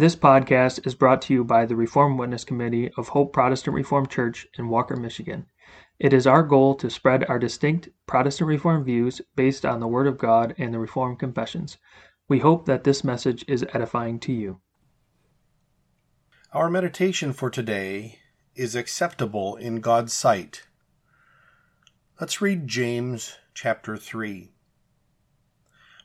This podcast is brought to you by the Reformed Witness Committee of Hope Protestant Reformed Church in Walker, Michigan. It is our goal to spread our distinct Protestant Reformed views based on the Word of God and the Reformed Confessions. We hope that this message is edifying to you. Our meditation for today is acceptable in God's sight. Let's read James chapter 3.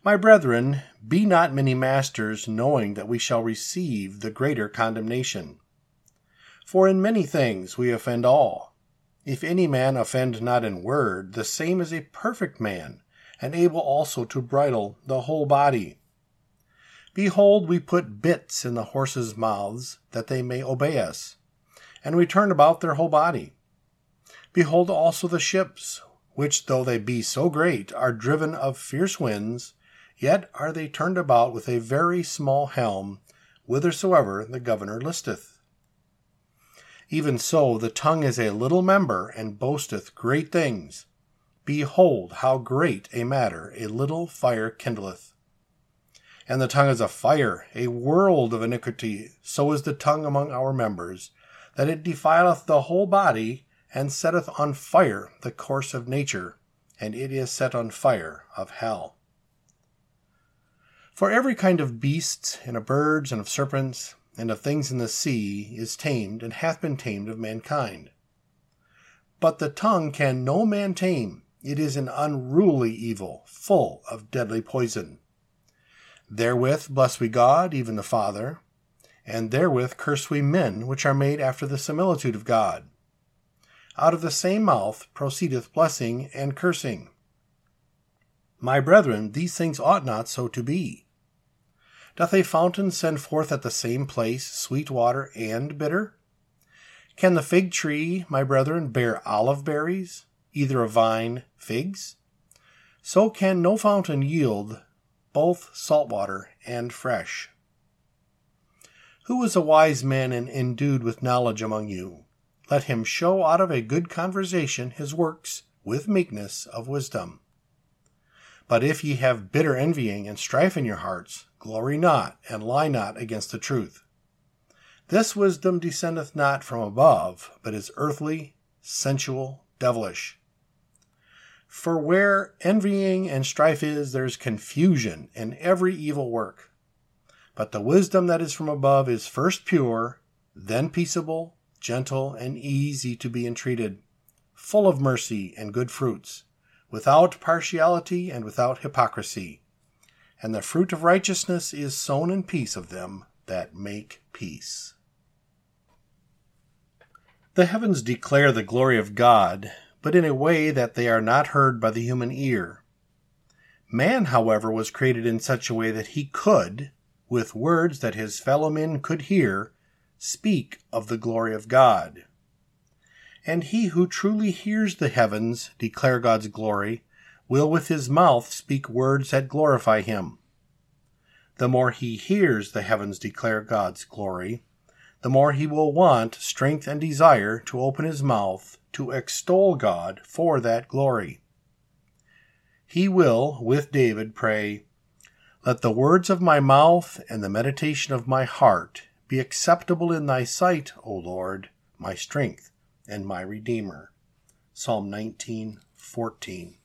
My brethren, be not many masters, knowing that we shall receive the greater condemnation. For in many things we offend all. If any man offend not in word, the same is a perfect man, and able also to bridle the whole body. Behold, we put bits in the horses' mouths, that they may obey us, and we turn about their whole body. Behold also the ships, which though they be so great, are driven of fierce winds, Yet are they turned about with a very small helm, whithersoever the governor listeth. Even so, the tongue is a little member, and boasteth great things. Behold, how great a matter a little fire kindleth. And the tongue is a fire, a world of iniquity. So is the tongue among our members, that it defileth the whole body, and setteth on fire the course of nature, and it is set on fire of hell. For every kind of beasts, and of birds, and of serpents, and of things in the sea is tamed, and hath been tamed of mankind. But the tongue can no man tame. It is an unruly evil, full of deadly poison. Therewith bless we God, even the Father, and therewith curse we men which are made after the similitude of God. Out of the same mouth proceedeth blessing and cursing. My brethren, these things ought not so to be. Doth a fountain send forth at the same place sweet water and bitter? Can the fig tree, my brethren, bear olive berries, either a vine figs? So can no fountain yield both salt water and fresh. Who is a wise man and endued with knowledge among you? Let him show out of a good conversation his works with meekness of wisdom. But if ye have bitter envying and strife in your hearts, glory not, and lie not against the truth. This wisdom descendeth not from above, but is earthly, sensual, devilish. For where envying and strife is, there is confusion and every evil work. But the wisdom that is from above is first pure, then peaceable, gentle, and easy to be entreated, full of mercy and good fruits without partiality and without hypocrisy. And the fruit of righteousness is sown in peace of them that make peace. The heavens declare the glory of God, but in a way that they are not heard by the human ear. Man, however, was created in such a way that he could, with words that his fellow men could hear, speak of the glory of God and he who truly hears the heavens declare God's glory will with his mouth speak words that glorify him. The more he hears the heavens declare God's glory, the more he will want strength and desire to open his mouth to extol God for that glory. He will, with David, pray, Let the words of my mouth and the meditation of my heart be acceptable in thy sight, O Lord, my strength and my Redeemer. Psalm 19:14.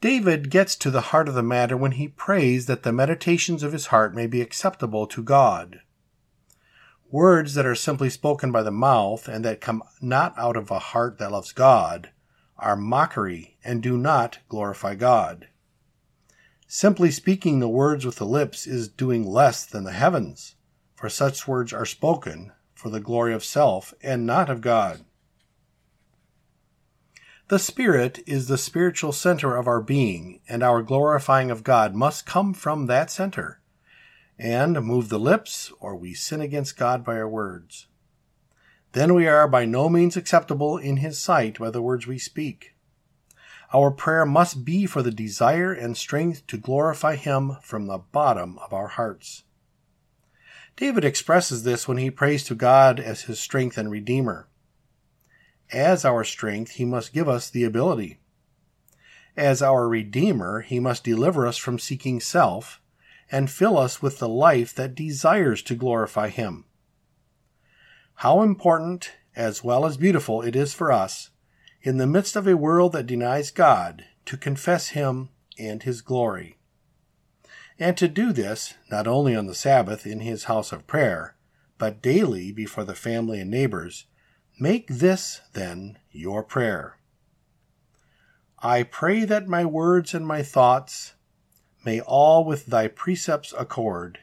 David gets to the heart of the matter when he prays that the meditations of his heart may be acceptable to God. Words that are simply spoken by the mouth and that come not out of a heart that loves God are mockery and do not glorify God. Simply speaking the words with the lips is doing less than the heavens, for such words are spoken for the glory of self and not of God. The Spirit is the spiritual center of our being, and our glorifying of God must come from that center. And move the lips, or we sin against God by our words. Then we are by no means acceptable in His sight by the words we speak. Our prayer must be for the desire and strength to glorify Him from the bottom of our hearts. David expresses this when he prays to God as his strength and redeemer. As our strength, he must give us the ability. As our redeemer, he must deliver us from seeking self, and fill us with the life that desires to glorify Him. How important, as well as beautiful, it is for us, in the midst of a world that denies God, to confess Him and His glory. And to do this, not only on the Sabbath in His house of prayer, but daily before the family and neighbors, make this, then, your prayer. I pray that my words and my thoughts may all with thy precepts accord,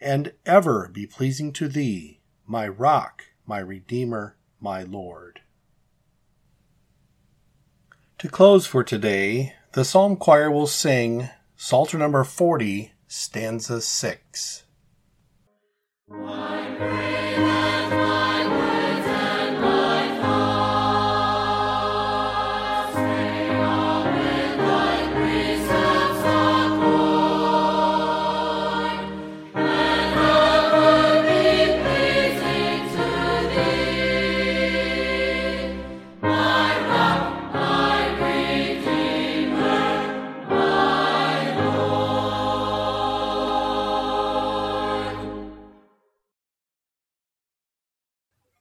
and ever be pleasing to thee, my rock, my redeemer, my Lord. To close for today, the Psalm Choir will sing Psalter number 40, stanza 6.